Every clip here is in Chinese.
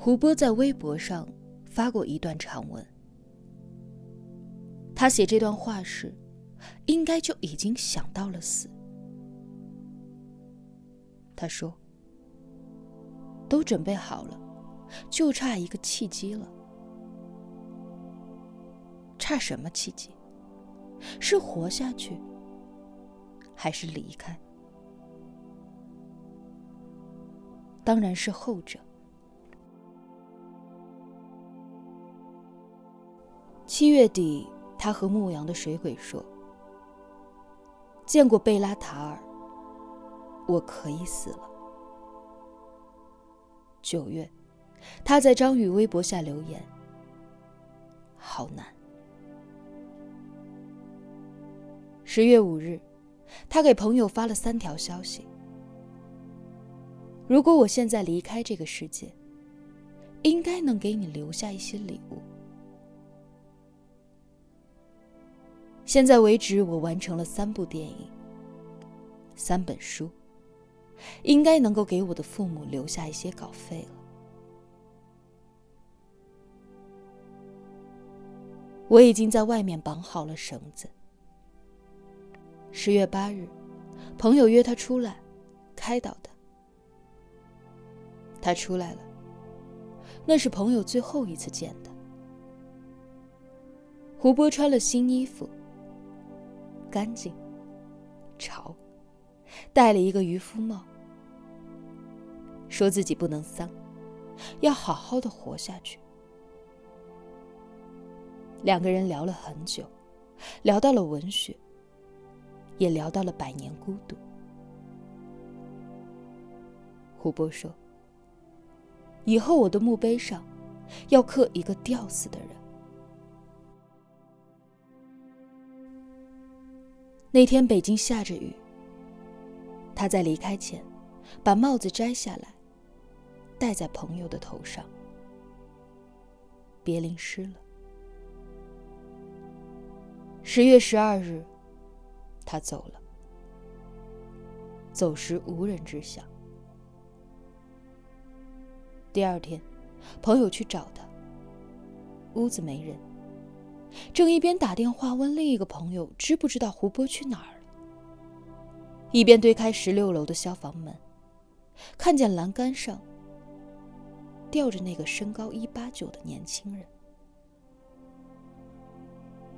胡波在微博上发过一段长文。他写这段话时，应该就已经想到了死。他说：“都准备好了，就差一个契机了。差什么契机？是活下去，还是离开？当然是后者。”七月底。他和牧羊的水鬼说：“见过贝拉塔尔，我可以死了。”九月，他在张宇微博下留言：“好难。”十月五日，他给朋友发了三条消息：“如果我现在离开这个世界，应该能给你留下一些礼物。”现在为止，我完成了三部电影、三本书，应该能够给我的父母留下一些稿费了。我已经在外面绑好了绳子。十月八日，朋友约他出来，开导他。他出来了，那是朋友最后一次见他。胡波穿了新衣服。干净，潮，戴了一个渔夫帽，说自己不能丧，要好好的活下去。两个人聊了很久，聊到了文学，也聊到了百年孤独。胡波说：“以后我的墓碑上，要刻一个吊死的人。”那天北京下着雨。他在离开前，把帽子摘下来，戴在朋友的头上。别淋湿了。十月十二日，他走了。走时无人知晓。第二天，朋友去找他，屋子没人。正一边打电话问另一个朋友知不知道胡波去哪儿了，一边推开十六楼的消防门，看见栏杆上吊着那个身高一八九的年轻人，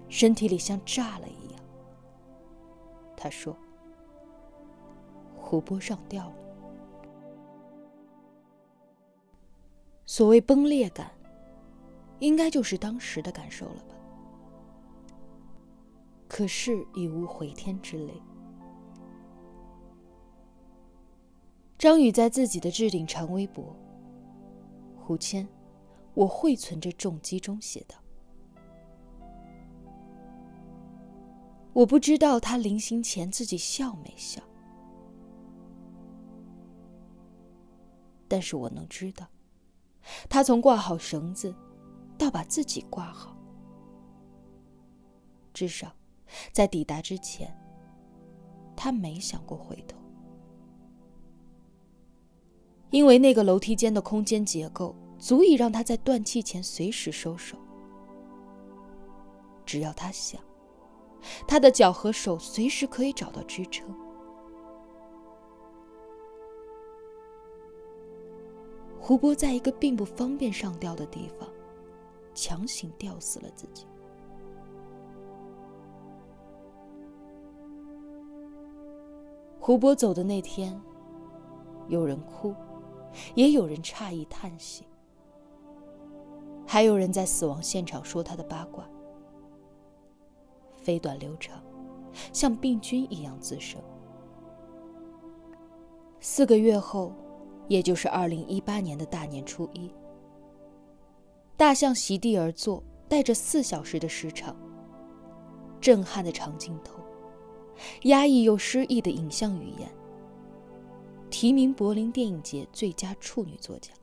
身体里像炸了一样。他说：“胡波上吊了。”所谓崩裂感，应该就是当时的感受了吧。可是已无回天之泪。张宇在自己的置顶长微博“胡谦，我会存着重击”中写道：“我不知道他临行前自己笑没笑，但是我能知道，他从挂好绳子到把自己挂好，至少。”在抵达之前，他没想过回头，因为那个楼梯间的空间结构足以让他在断气前随时收手。只要他想，他的脚和手随时可以找到支撑。胡波在一个并不方便上吊的地方，强行吊死了自己。胡波走的那天，有人哭，也有人诧异叹息，还有人在死亡现场说他的八卦，飞短流长，像病菌一样滋生。四个月后，也就是二零一八年的大年初一，大象席地而坐，带着四小时的时长，震撼的长镜头。压抑又诗意的影像语言，提名柏林电影节最佳处女作奖。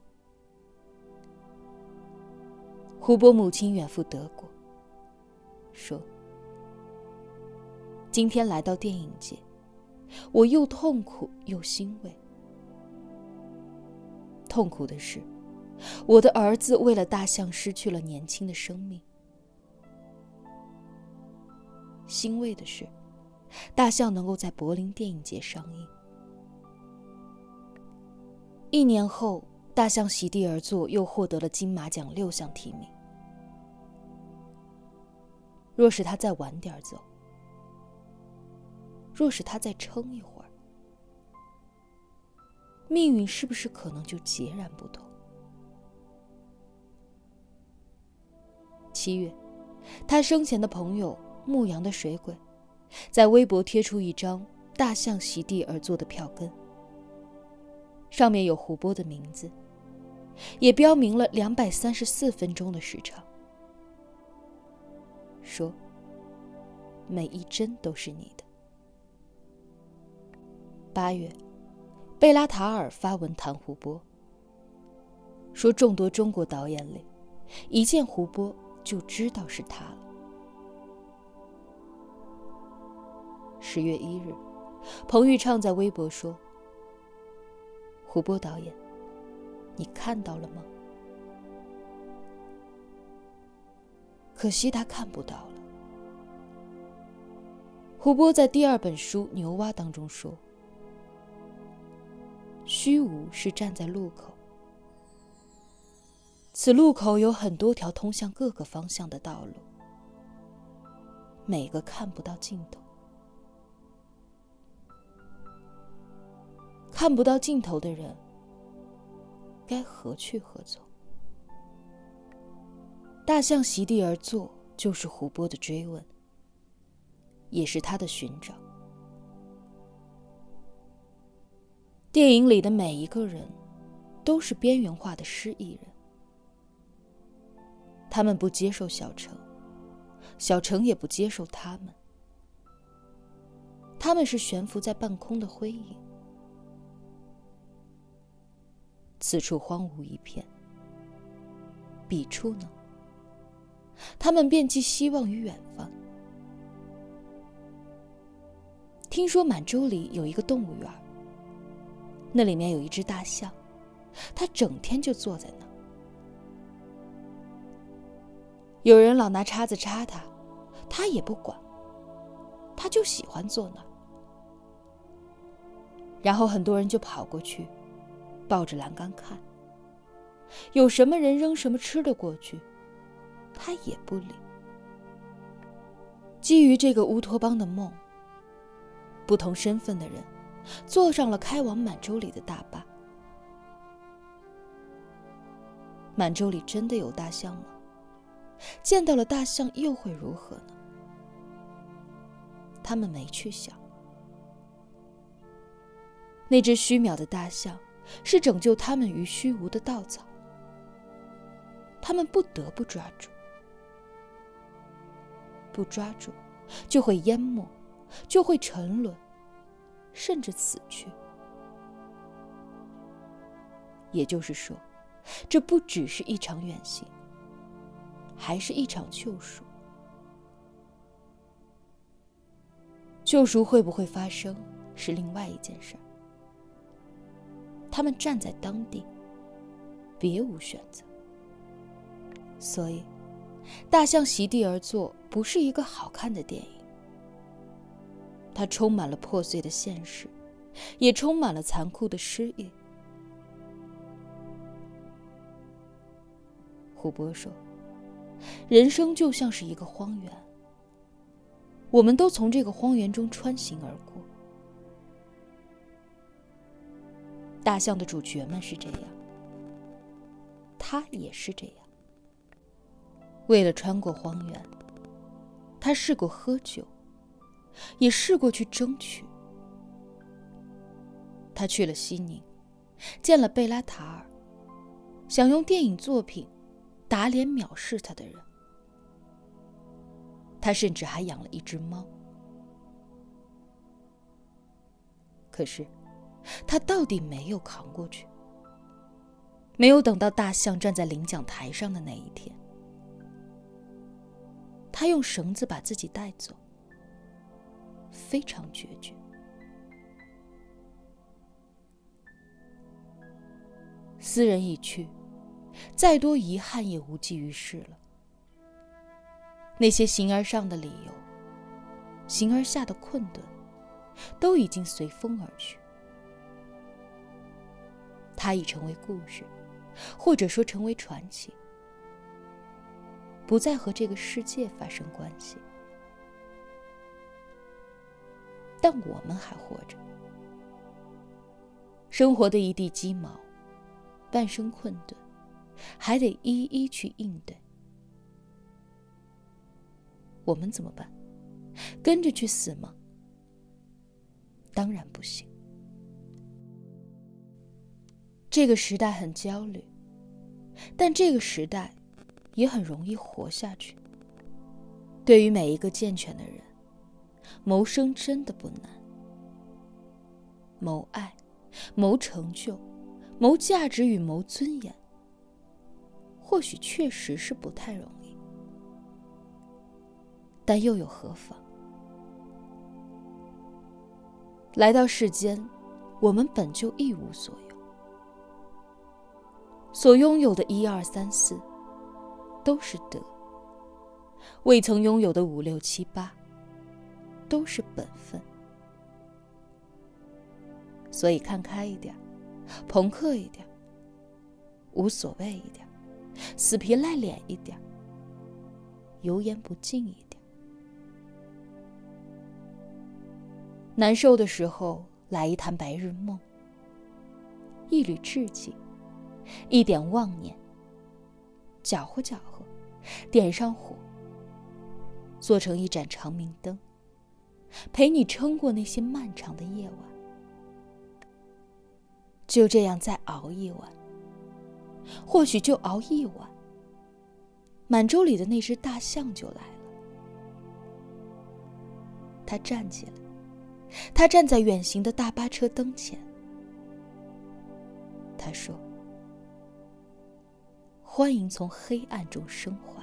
胡波母亲远赴德国，说：“今天来到电影节，我又痛苦又欣慰。痛苦的是，我的儿子为了大象失去了年轻的生命。欣慰的是，大象能够在柏林电影节上映。一年后，大象席地而坐，又获得了金马奖六项提名。若是他再晚点走，若是他再撑一会儿，命运是不是可能就截然不同？七月，他生前的朋友牧羊的水鬼，在微博贴出一张大象席地而坐的票根。上面有胡波的名字，也标明了两百三十四分钟的时长。说：“每一帧都是你的。”八月，贝拉塔尔发文谈胡波，说众多中国导演里，一见胡波就知道是他了。十月一日，彭昱畅在微博说。胡波导演，你看到了吗？可惜他看不到了。胡波在第二本书《牛蛙》当中说：“虚无是站在路口，此路口有很多条通向各个方向的道路，每个看不到尽头。”看不到尽头的人，该何去何从？大象席地而坐，就是胡波的追问，也是他的寻找。电影里的每一个人，都是边缘化的失意人。他们不接受小城，小城也不接受他们。他们是悬浮在半空的灰影。此处荒芜一片，彼处呢？他们便寄希望于远方。听说满洲里有一个动物园，那里面有一只大象，它整天就坐在那。有人老拿叉子插它，它也不管，它就喜欢坐那。然后很多人就跑过去。抱着栏杆看，有什么人扔什么吃的过去，他也不理。基于这个乌托邦的梦，不同身份的人坐上了开往满洲里的大巴。满洲里真的有大象吗？见到了大象又会如何呢？他们没去想，那只虚渺的大象。是拯救他们于虚无的稻草，他们不得不抓住，不抓住就会淹没，就会沉沦，甚至死去。也就是说，这不只是一场远行，还是一场救赎。救赎会不会发生，是另外一件事儿。他们站在当地，别无选择。所以，大象席地而坐不是一个好看的电影。它充满了破碎的现实，也充满了残酷的失意。胡波说：“人生就像是一个荒原，我们都从这个荒原中穿行而过。”大象的主角们是这样，他也是这样。为了穿过荒原，他试过喝酒，也试过去争取。他去了西宁，见了贝拉塔尔，想用电影作品打脸藐视他的人。他甚至还养了一只猫。可是。他到底没有扛过去，没有等到大象站在领奖台上的那一天，他用绳子把自己带走，非常决绝。斯人已去，再多遗憾也无济于事了。那些形而上的理由，形而下的困顿，都已经随风而去。它已成为故事，或者说成为传奇，不再和这个世界发生关系。但我们还活着，生活的一地鸡毛，半生困顿，还得一一去应对。我们怎么办？跟着去死吗？当然不行。这个时代很焦虑，但这个时代也很容易活下去。对于每一个健全的人，谋生真的不难。谋爱、谋成就、谋价值与谋尊严，或许确实是不太容易。但又有何妨？来到世间，我们本就一无所有，所拥有的一二三四，都是德；未曾拥有的五六七八，都是本分。所以看开一点，朋克一点，无所谓一点，死皮赖脸一点，油盐不进一点。难受的时候，来一坛白日梦，一缕志气，一点妄念，搅和搅和，点上火，做成一盏长明灯，陪你撑过那些漫长的夜晚。就这样再熬一晚，或许就熬一晚，满洲里的那只大象就来了。他站起来。他站在远行的大巴车灯前，他说：“欢迎从黑暗中生活。”